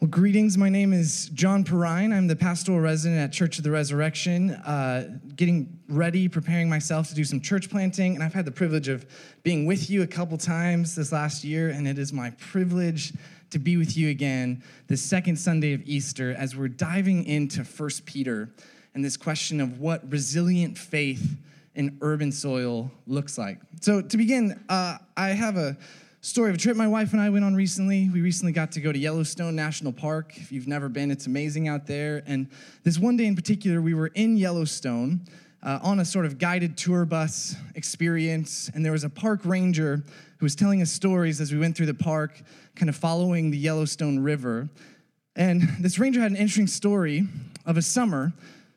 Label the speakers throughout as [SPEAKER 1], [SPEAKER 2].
[SPEAKER 1] Well, greetings. My name is John Perrine. I'm the pastoral resident at Church of the Resurrection, uh, getting ready, preparing myself to do some church planting. And I've had the privilege of being with you a couple times this last year, and it is my privilege to be with you again the second Sunday of Easter as we're diving into First Peter and this question of what resilient faith in urban soil looks like. So, to begin, uh, I have a story of a trip my wife and I went on recently. We recently got to go to Yellowstone National Park. If you've never been, it's amazing out there. And this one day in particular, we were in Yellowstone uh, on a sort of guided tour bus experience, and there was a park ranger who was telling us stories as we went through the park, kind of following the Yellowstone River. And this ranger had an interesting story of a summer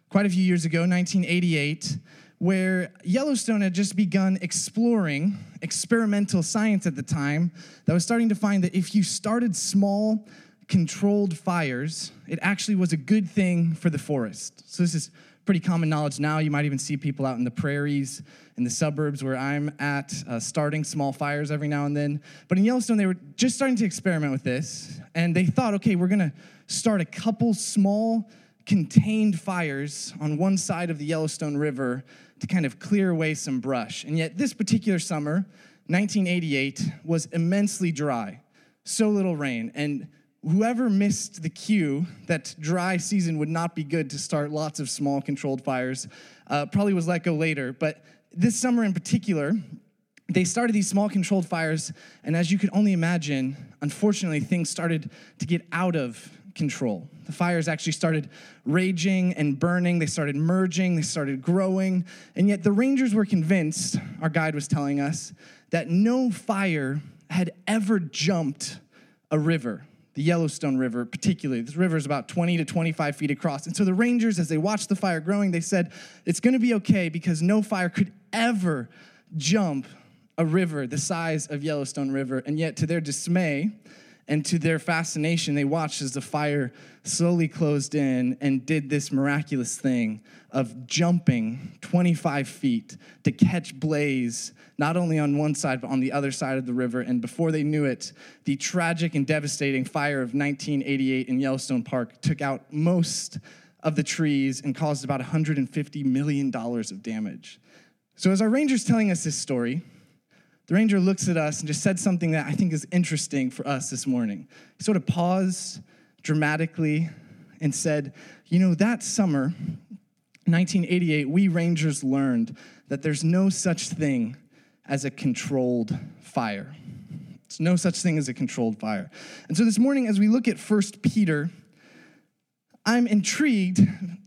[SPEAKER 1] quite a few years ago, 1988 where Yellowstone had just begun exploring experimental science at the time that was starting to find that if you started small, controlled fires, it actually was a good thing for the forest. So, this is pretty common knowledge now. You might even see people out in the prairies, in the suburbs where I'm at, uh, starting small fires every now and then. But in Yellowstone, they were just starting to experiment with this, and they thought, okay, we're gonna start a couple small, contained fires on one side of the Yellowstone River to kind of clear away some brush. And yet, this particular summer, 1988, was immensely dry, so little rain. And whoever missed the cue that dry season would not be good to start lots of small controlled fires uh, probably was let go later. But this summer in particular, they started these small controlled fires, and as you could only imagine, unfortunately, things started to get out of control. The fires actually started raging and burning. They started merging, they started growing. And yet the Rangers were convinced, our guide was telling us, that no fire had ever jumped a river, the Yellowstone River, particularly. This river is about 20 to 25 feet across. And so the Rangers, as they watched the fire growing, they said, it's going to be okay because no fire could ever jump a river the size of Yellowstone River. And yet, to their dismay, and to their fascination, they watched as the fire slowly closed in and did this miraculous thing of jumping 25 feet to catch blaze, not only on one side, but on the other side of the river. And before they knew it, the tragic and devastating fire of 1988 in Yellowstone Park took out most of the trees and caused about $150 million of damage. So, as our ranger's telling us this story, the ranger looks at us and just said something that I think is interesting for us this morning. He sort of paused dramatically and said, You know, that summer, 1988, we rangers learned that there's no such thing as a controlled fire. There's no such thing as a controlled fire. And so this morning, as we look at First Peter, I'm intrigued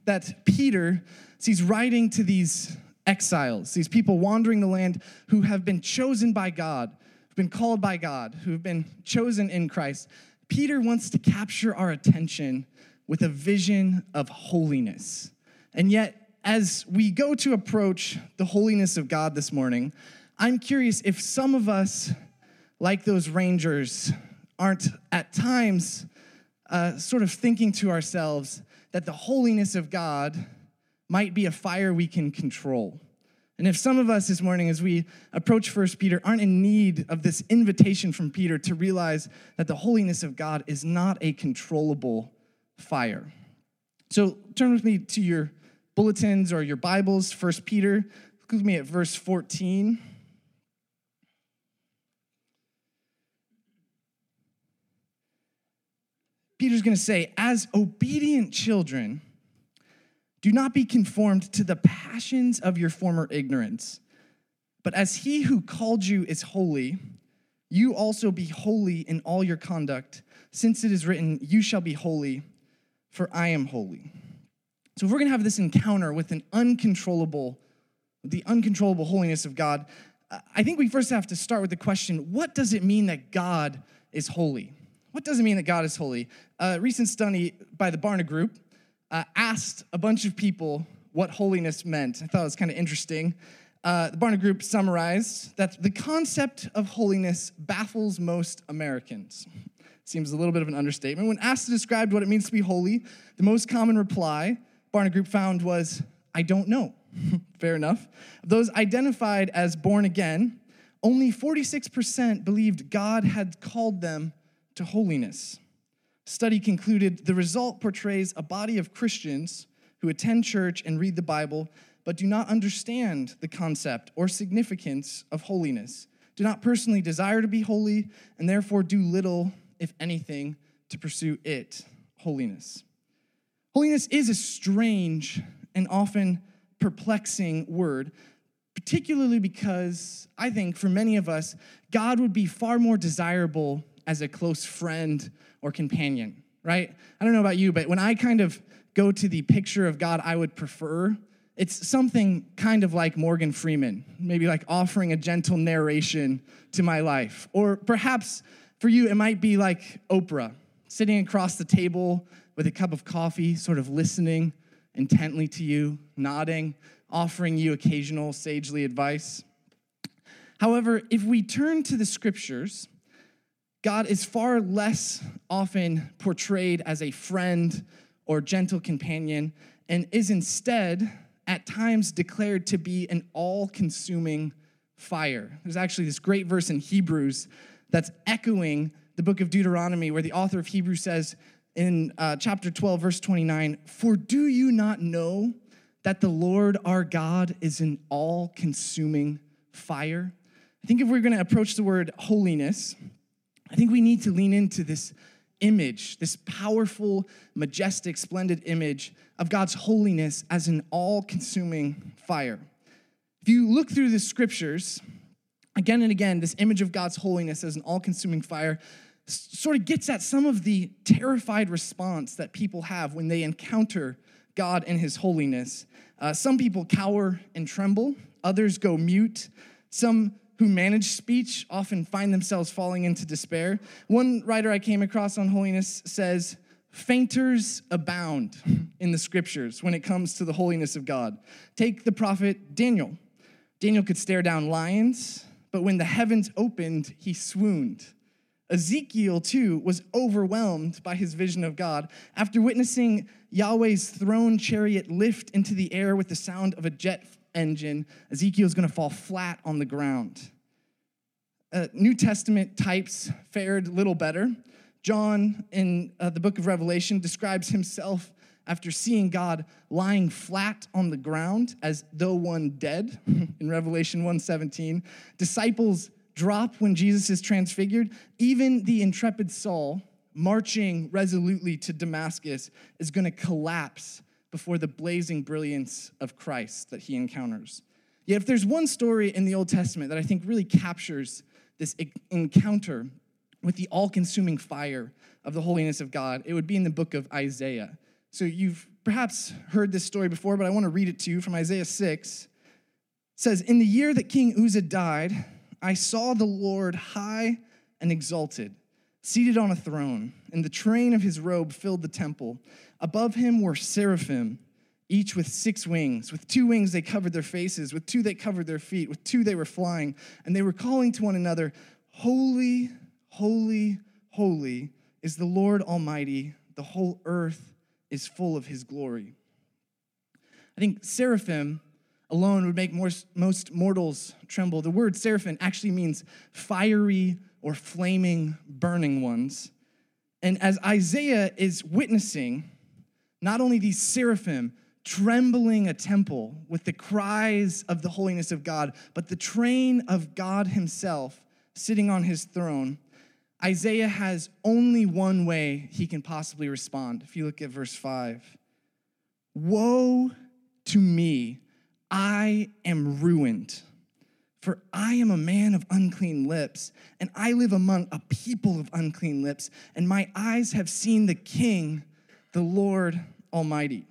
[SPEAKER 1] that Peter sees writing to these exiles, these people wandering the land who have been chosen by God, who've been called by God, who've been chosen in Christ. Peter wants to capture our attention with a vision of holiness. And yet, as we go to approach the holiness of God this morning, I'm curious if some of us, like those rangers, aren't at times uh, sort of thinking to ourselves that the holiness of God might be a fire we can control. And if some of us this morning, as we approach First Peter, aren't in need of this invitation from Peter to realize that the holiness of God is not a controllable fire. So turn with me to your bulletins or your Bibles, First Peter. Look with me at verse 14. Peter's going to say, as obedient children, do not be conformed to the passions of your former ignorance, but as he who called you is holy, you also be holy in all your conduct, since it is written, You shall be holy, for I am holy. So if we're gonna have this encounter with an uncontrollable, the uncontrollable holiness of God, I think we first have to start with the question what does it mean that God is holy? What does it mean that God is holy? A recent study by the Barna Group uh, asked a bunch of people what holiness meant. I thought it was kind of interesting. Uh, the Barna Group summarized that the concept of holiness baffles most Americans. Seems a little bit of an understatement. When asked to describe what it means to be holy, the most common reply Barna Group found was, I don't know. Fair enough. Of those identified as born again, only 46% believed God had called them to holiness. Study concluded the result portrays a body of Christians who attend church and read the Bible, but do not understand the concept or significance of holiness, do not personally desire to be holy, and therefore do little, if anything, to pursue it, holiness. Holiness is a strange and often perplexing word, particularly because I think for many of us, God would be far more desirable as a close friend or companion, right? I don't know about you, but when I kind of go to the picture of God I would prefer, it's something kind of like Morgan Freeman, maybe like offering a gentle narration to my life. Or perhaps for you, it might be like Oprah, sitting across the table with a cup of coffee, sort of listening intently to you, nodding, offering you occasional sagely advice. However, if we turn to the scriptures, God is far less often portrayed as a friend or gentle companion and is instead at times declared to be an all consuming fire. There's actually this great verse in Hebrews that's echoing the book of Deuteronomy, where the author of Hebrews says in uh, chapter 12, verse 29 For do you not know that the Lord our God is an all consuming fire? I think if we're going to approach the word holiness, I think we need to lean into this image, this powerful, majestic, splendid image of God's holiness as an all consuming fire. If you look through the scriptures, again and again, this image of God's holiness as an all consuming fire sort of gets at some of the terrified response that people have when they encounter God and his holiness. Uh, some people cower and tremble, others go mute. Some who manage speech often find themselves falling into despair. One writer I came across on holiness says, Fainters abound in the scriptures when it comes to the holiness of God. Take the prophet Daniel. Daniel could stare down lions, but when the heavens opened, he swooned. Ezekiel, too, was overwhelmed by his vision of God. After witnessing Yahweh's throne chariot lift into the air with the sound of a jet engine, Ezekiel is going to fall flat on the ground. Uh, New Testament types fared little better. John, in uh, the book of Revelation, describes himself after seeing God lying flat on the ground as though one dead in Revelation 1:17. Disciples drop when Jesus is transfigured. Even the intrepid Saul, marching resolutely to Damascus, is going to collapse before the blazing brilliance of Christ that he encounters. Yet, if there's one story in the Old Testament that I think really captures this encounter with the all consuming fire of the holiness of God, it would be in the book of Isaiah. So, you've perhaps heard this story before, but I want to read it to you from Isaiah 6. It says, In the year that King Uzziah died, I saw the Lord high and exalted, seated on a throne, and the train of his robe filled the temple. Above him were seraphim, each with six wings. With two wings they covered their faces, with two they covered their feet, with two they were flying, and they were calling to one another, Holy, holy, holy is the Lord Almighty. The whole earth is full of his glory. I think seraphim alone would make most, mortals tremble. The word seraphim actually means fiery or flaming, burning ones. And as Isaiah is witnessing, not only these seraphim trembling a temple with the cries of the holiness of God, but the train of God Himself sitting on His throne, Isaiah has only one way he can possibly respond. If you look at verse 5 Woe to me! I am ruined. For I am a man of unclean lips, and I live among a people of unclean lips, and my eyes have seen the King, the Lord Almighty.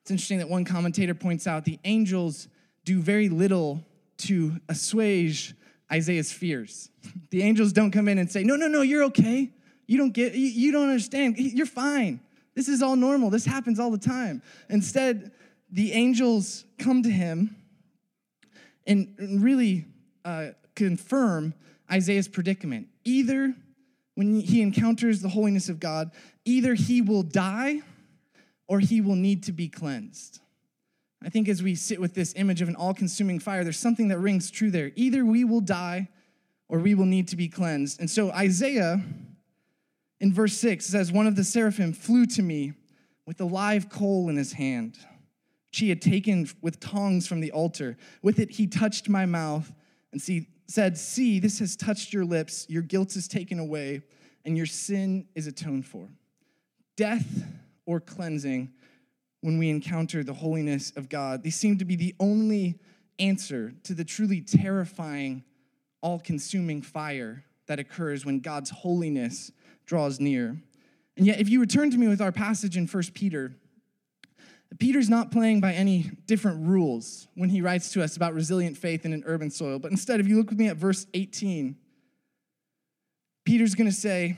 [SPEAKER 1] It's interesting that one commentator points out the angels do very little to assuage Isaiah's fears. The angels don't come in and say, No, no, no, you're okay. You don't get, you don't understand. You're fine. This is all normal. This happens all the time. Instead, the angels come to him and really uh, confirm Isaiah's predicament. Either when he encounters the holiness of God, either he will die or he will need to be cleansed. I think as we sit with this image of an all consuming fire, there's something that rings true there. Either we will die or we will need to be cleansed. And so Isaiah In verse 6, says, One of the seraphim flew to me with a live coal in his hand, which he had taken with tongs from the altar. With it, he touched my mouth and see, said, See, this has touched your lips, your guilt is taken away, and your sin is atoned for. Death or cleansing when we encounter the holiness of God. These seem to be the only answer to the truly terrifying, all consuming fire that occurs when God's holiness draws near. And yet, if you return to me with our passage in 1 Peter, Peter's not playing by any different rules when he writes to us about resilient faith in an urban soil. But instead, if you look with me at verse 18, Peter's going to say,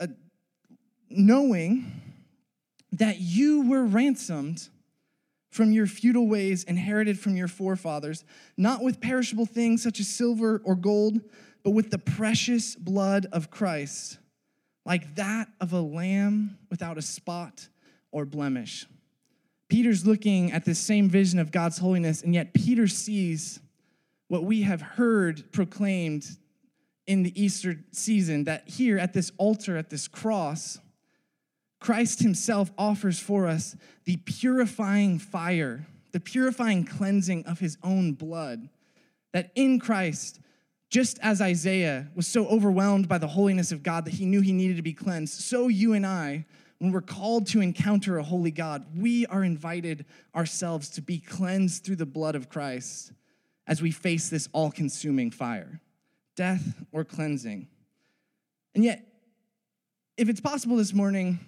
[SPEAKER 1] uh, knowing that you were ransomed from your futile ways inherited from your forefathers, not with perishable things such as silver or gold, but with the precious blood of Christ, like that of a lamb without a spot or blemish. Peter's looking at this same vision of God's holiness, and yet Peter sees what we have heard proclaimed in the Easter season that here at this altar, at this cross, Christ himself offers for us the purifying fire, the purifying cleansing of his own blood. That in Christ, just as Isaiah was so overwhelmed by the holiness of God that he knew he needed to be cleansed, so you and I, when we're called to encounter a holy God, we are invited ourselves to be cleansed through the blood of Christ as we face this all consuming fire death or cleansing. And yet, if it's possible this morning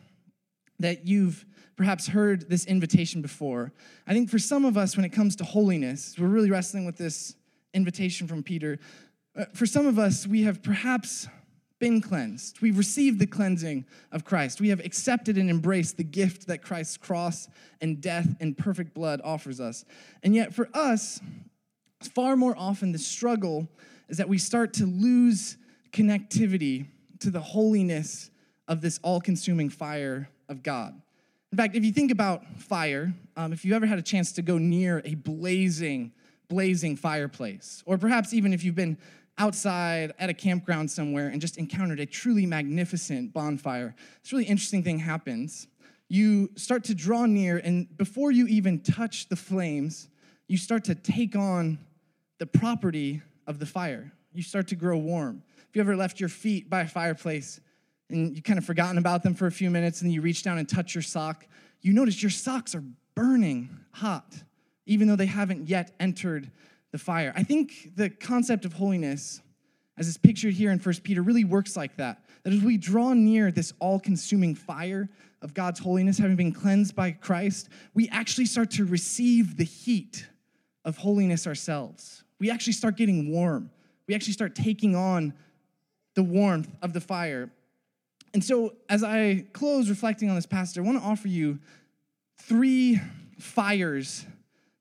[SPEAKER 1] that you've perhaps heard this invitation before, I think for some of us, when it comes to holiness, we're really wrestling with this invitation from Peter. Uh, for some of us, we have perhaps been cleansed. We've received the cleansing of Christ. We have accepted and embraced the gift that Christ's cross and death and perfect blood offers us. And yet, for us, far more often, the struggle is that we start to lose connectivity to the holiness of this all consuming fire of God. In fact, if you think about fire, um, if you've ever had a chance to go near a blazing, blazing fireplace, or perhaps even if you've been outside at a campground somewhere and just encountered a truly magnificent bonfire, this really interesting thing happens. You start to draw near, and before you even touch the flames, you start to take on the property of the fire. You start to grow warm. If you ever left your feet by a fireplace and you kind of forgotten about them for a few minutes and you reach down and touch your sock, you notice your socks are burning hot, even though they haven't yet entered the fire. I think the concept of holiness, as is pictured here in 1 Peter, really works like that. That as we draw near this all consuming fire of God's holiness, having been cleansed by Christ, we actually start to receive the heat of holiness ourselves. We actually start getting warm. We actually start taking on the warmth of the fire. And so, as I close reflecting on this passage, I want to offer you three fires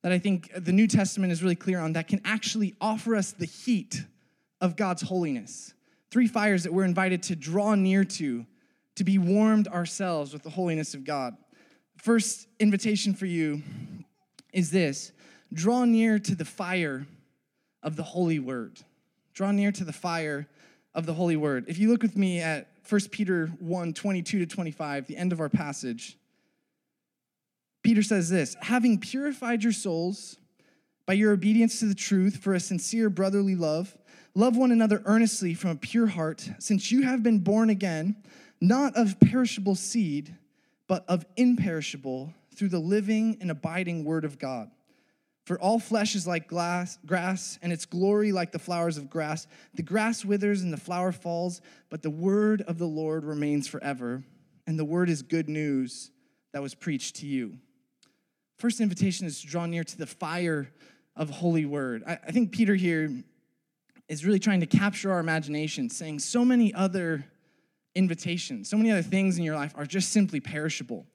[SPEAKER 1] that I think the New Testament is really clear on that can actually offer us the heat of God's holiness. Three fires that we're invited to draw near to, to be warmed ourselves with the holiness of God. First invitation for you is this draw near to the fire of the Holy Word. Draw near to the fire of the Holy Word. If you look with me at 1 Peter 1 22 to 25, the end of our passage, Peter says this having purified your souls by your obedience to the truth for a sincere brotherly love, love one another earnestly from a pure heart, since you have been born again, not of perishable seed, but of imperishable, through the living and abiding word of God. For all flesh is like glass, grass, and its glory like the flowers of grass. The grass withers and the flower falls, but the word of the Lord remains forever. And the word is good news that was preached to you. First invitation is to draw near to the fire of holy word. I, I think Peter here is really trying to capture our imagination, saying so many other invitations, so many other things in your life are just simply perishable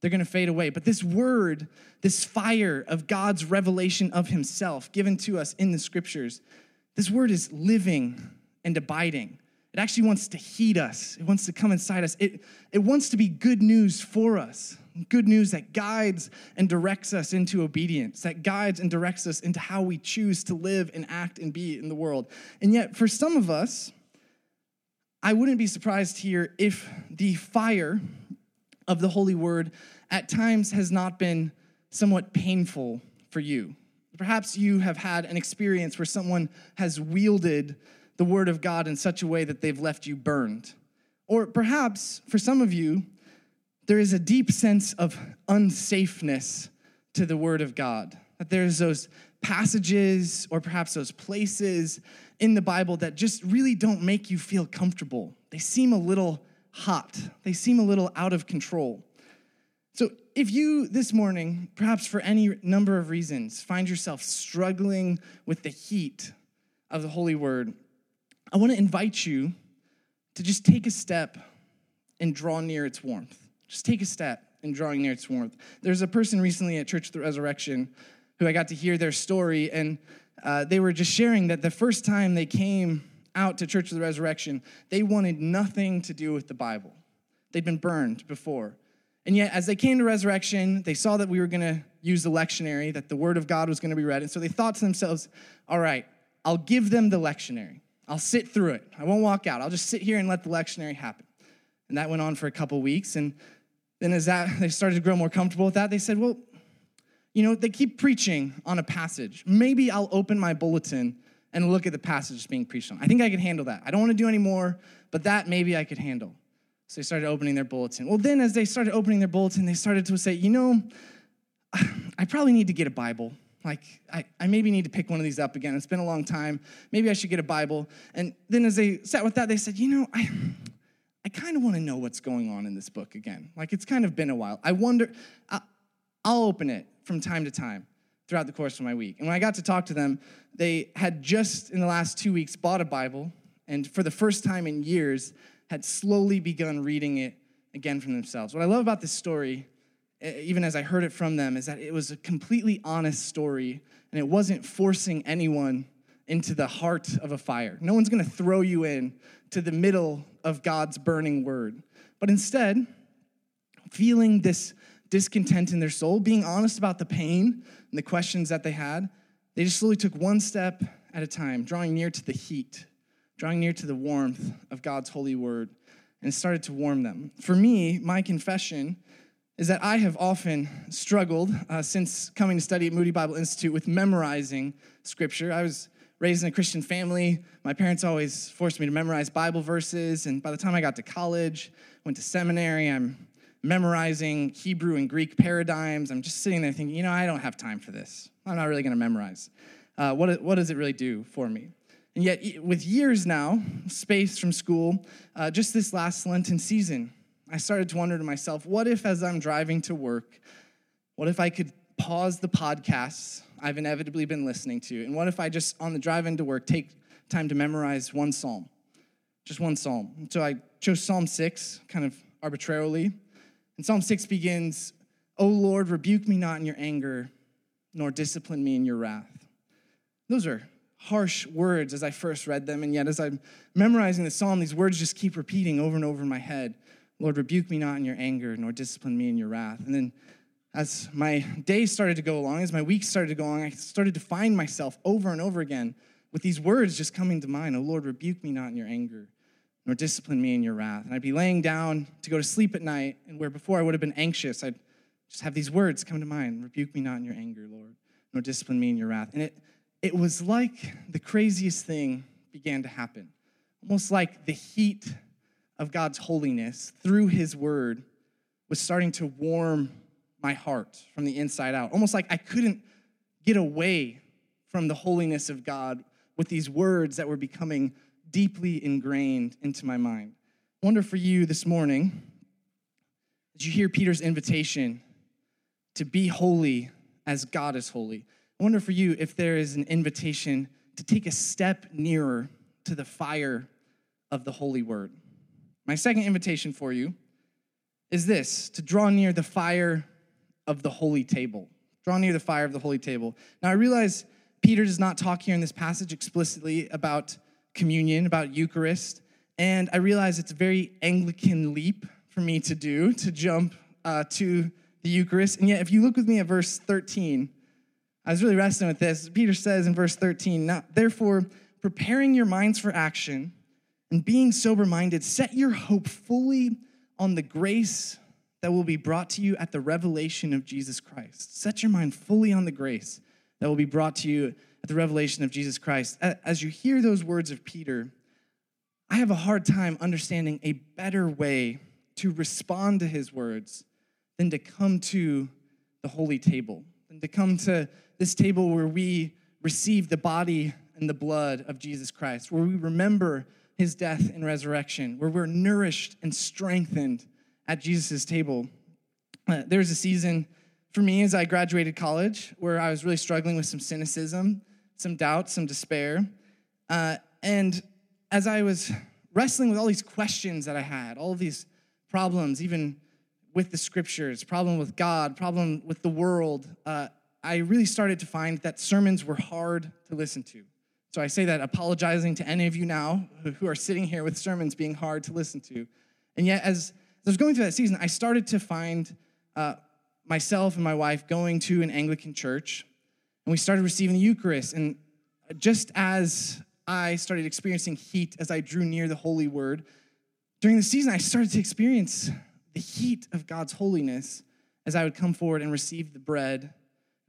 [SPEAKER 1] they're going to fade away. But this word, this fire of God's revelation of himself given to us in the scriptures, this word is living and abiding. It actually wants to heat us, it wants to come inside us. It, it wants to be good news for us. Good news that guides and directs us into obedience, that guides and directs us into how we choose to live and act and be in the world. And yet, for some of us, I wouldn't be surprised here if the fire of the Holy Word at times has not been somewhat painful for you. Perhaps you have had an experience where someone has wielded the Word of God in such a way that they've left you burned. Or perhaps for some of you, there is a deep sense of unsafeness to the Word of God. That there's those passages or perhaps those places in the Bible that just really don't make you feel comfortable. They seem a little hot, they seem a little out of control. So, if you this morning, perhaps for any number of reasons, find yourself struggling with the heat of the Holy Word, I want to invite you to just take a step and draw near its warmth. Just take a step in drawing near its warmth. There's a person recently at Church of the Resurrection who I got to hear their story, and uh, they were just sharing that the first time they came out to Church of the Resurrection, they wanted nothing to do with the Bible. They'd been burned before. And yet, as they came to resurrection, they saw that we were going to use the lectionary, that the word of God was going to be read. And so they thought to themselves, all right, I'll give them the lectionary. I'll sit through it. I won't walk out. I'll just sit here and let the lectionary happen. And that went on for a couple weeks. And then as that they started to grow more comfortable with that, they said, well, you know, they keep preaching on a passage. Maybe I'll open my bulletin and look at the passage being preached on. I think I can handle that. I don't want to do any more, but that maybe I could handle. So they started opening their bulletin. Well, then as they started opening their bulletin, they started to say, you know, I probably need to get a Bible. Like, I, I maybe need to pick one of these up again. It's been a long time. Maybe I should get a Bible. And then as they sat with that, they said, you know, I, I kind of want to know what's going on in this book again. Like, it's kind of been a while. I wonder, I'll open it from time to time throughout the course of my week. And when I got to talk to them, they had just in the last two weeks bought a Bible, and for the first time in years, had slowly begun reading it again from themselves. What I love about this story, even as I heard it from them, is that it was a completely honest story, and it wasn't forcing anyone into the heart of a fire. No one's gonna throw you in to the middle of God's burning word. But instead, feeling this discontent in their soul, being honest about the pain and the questions that they had, they just slowly took one step at a time, drawing near to the heat, drawing near to the warmth of God's holy word, and started to warm them. For me, my confession is that I have often struggled uh, since coming to study at Moody Bible Institute with memorizing scripture. I was raised in a Christian family. My parents always forced me to memorize Bible verses, and by the time I got to college, went to seminary, I'm memorizing Hebrew and Greek paradigms. I'm just sitting there thinking, you know, I don't have time for this. I'm not really going to memorize. Uh, what, what does it really do for me? And yet, with years now, space from school, uh, just this last Lenten season, I started to wonder to myself, what if as I'm driving to work, what if I could pause the podcasts I've inevitably been listening to? And what if I just, on the drive into work, take time to memorize one psalm? Just one psalm. So I chose Psalm 6, kind of arbitrarily. And Psalm 6 begins, O Lord, rebuke me not in your anger, nor discipline me in your wrath. Those are harsh words as I first read them, and yet as I'm memorizing the psalm, these words just keep repeating over and over in my head. Lord, rebuke me not in your anger, nor discipline me in your wrath. And then as my days started to go along, as my weeks started to go along, I started to find myself over and over again with these words just coming to mind. Oh Lord, rebuke me not in your anger, nor discipline me in your wrath. And I'd be laying down to go to sleep at night, and where before I would have been anxious, I'd just have these words come to mind Rebuke me not in your anger, Lord, nor discipline me in your wrath. And it, it was like the craziest thing began to happen. Almost like the heat of God's holiness through his word was starting to warm my heart from the inside out. Almost like I couldn't get away from the holiness of God with these words that were becoming deeply ingrained into my mind. I wonder for you this morning, did you hear Peter's invitation to be holy as God is holy? I wonder for you if there is an invitation to take a step nearer to the fire of the holy word. My second invitation for you is this to draw near the fire of the holy table. Draw near the fire of the holy table. Now, I realize Peter does not talk here in this passage explicitly about communion, about Eucharist. And I realize it's a very Anglican leap for me to do, to jump uh, to the Eucharist. And yet, if you look with me at verse 13, I was really wrestling with this. Peter says in verse 13, now, therefore, preparing your minds for action And being sober minded, set your hope fully on the grace that will be brought to you at the revelation of Jesus Christ. Set your mind fully on the grace that will be brought to you at the revelation of Jesus Christ. As you hear those words of Peter, I have a hard time understanding a better way to respond to his words than to come to the holy table, than to come to this table where we receive the body and the blood of Jesus Christ, where we remember his death and resurrection, where we're nourished and strengthened at Jesus' table. Uh, there was a season for me as I graduated college where I was really struggling with some cynicism, some doubt, some despair. Uh, and as I was wrestling with all these questions that I had, all these problems, even with the scriptures, problem with God, problem with the world, uh, I really started to find that sermons were hard to listen to. So I say that apologizing to any of you now who are sitting here with sermons being hard to listen to. And yet, as I was going through that season, I started to find uh, myself and my wife going to an Anglican church, and we started receiving the Eucharist. And just as I started experiencing heat as I drew near the Holy Word. During the season, I started to experience the heat of God's holiness as I would come forward and receive the bread and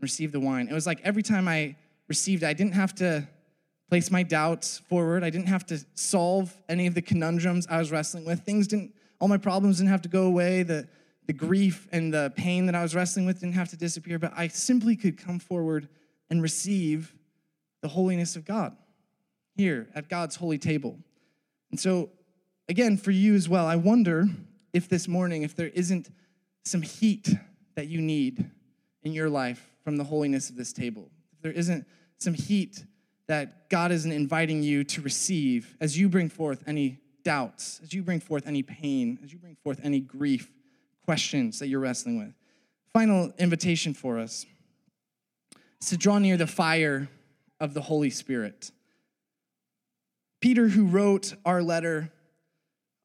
[SPEAKER 1] receive the wine. It was like every time I received it, I didn't have to place my doubts forward. I didn't have to solve any of the conundrums I was wrestling with. Things didn't, all my problems didn't have to go away. The, the grief and the pain that I was wrestling with didn't have to disappear, but I simply could come forward and receive the holiness of God here at God's holy table. And so, again, for you as well, I wonder if this morning, if there isn't some heat that you need in your life from the holiness of this table, if there isn't some heat that God isn't inviting you to receive as you bring forth any doubts, as you bring forth any pain, as you bring forth any grief, questions that you're wrestling with. Final invitation for us is to draw near the fire of the Holy Spirit. Peter, who wrote our letter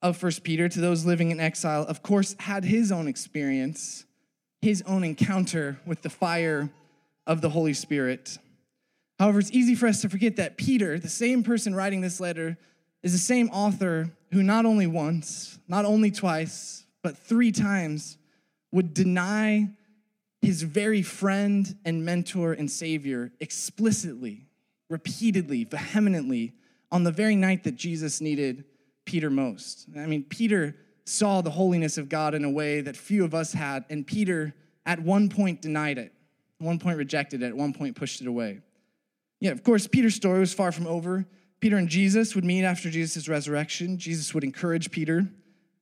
[SPEAKER 1] of First Peter to those living in exile, of course, had his own experience, his own encounter with the fire of the Holy Spirit. However, it's easy for us to forget that Peter, the same person writing this letter, is the same author who not only once, not only twice, but three times would deny his very friend and mentor and savior explicitly, repeatedly, vehemently on the very night that Jesus needed Peter most. I mean, Peter saw the holiness of God in a way that few of us had, and Peter at one point denied it, at one point rejected it, at one point pushed it away. Yeah, of course, Peter's story was far from over. Peter and Jesus would meet after Jesus' resurrection. Jesus would encourage Peter,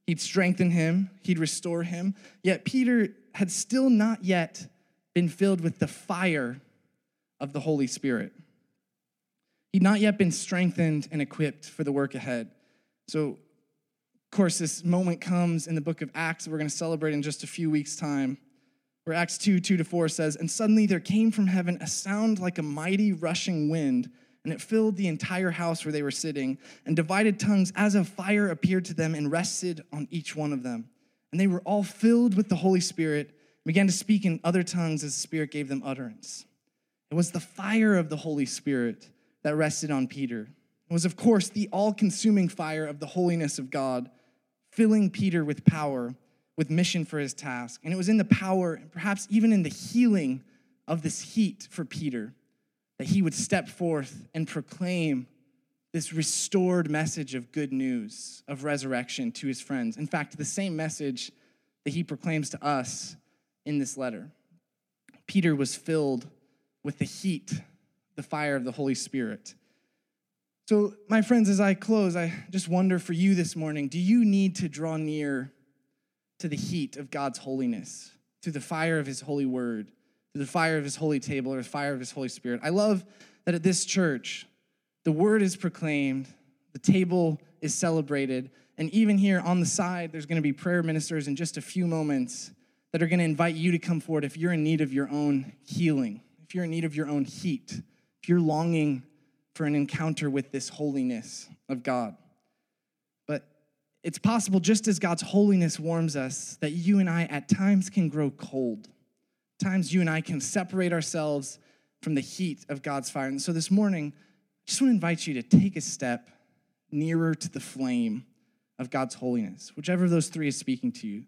[SPEAKER 1] he'd strengthen him, he'd restore him. Yet Peter had still not yet been filled with the fire of the Holy Spirit. He'd not yet been strengthened and equipped for the work ahead. So, of course, this moment comes in the book of Acts that we're going to celebrate in just a few weeks' time, where Acts 2 2 to 4 says, And suddenly there came from heaven a sound like a mighty rushing wind, and it filled the entire house where they were sitting, and divided tongues as of fire appeared to them and rested on each one of them. And they were all filled with the Holy Spirit, and began to speak in other tongues as the Spirit gave them utterance. It was the fire of the Holy Spirit that rested on Peter. It was, of course, the all consuming fire of the holiness of God, filling Peter with power, with mission for his task. And it was in the power, and perhaps even in the healing of this heat for Peter, that he would step forth and proclaim this restored message of good news, of resurrection to his friends. In fact, the same message that he proclaims to us in this letter. Peter was filled with the heat the fire of the Holy Spirit. So, my friends, as I close, I just wonder for you this morning do you need to draw near to the heat of God's holiness, to the fire of His holy word, the fire of His holy table, or the fire of His Holy Spirit? I love that at this church, the word is proclaimed, the table is celebrated, and even here on the side, there's going to be prayer ministers in just a few moments that are going to invite you to come forward if you're in need of your own healing, if you're in need of your own heat if you're longing for an encounter with this holiness of God. But it's possible, just as God's holiness warms us, that you and I at times can grow cold. Times you and I can separate ourselves from the heat of God's fire. And so this morning, I just want to invite you to take a step nearer to the flame of God's holiness, whichever of those three is speaking to you.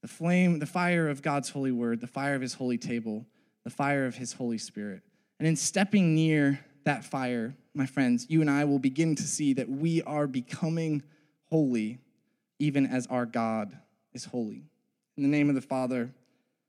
[SPEAKER 1] The flame, the fire of God's holy word, the fire of his holy table, the fire of his Holy Spirit. And in stepping near that fire, my friends, you and I will begin to see that we are becoming holy, even as our God is holy. In the name of the Father,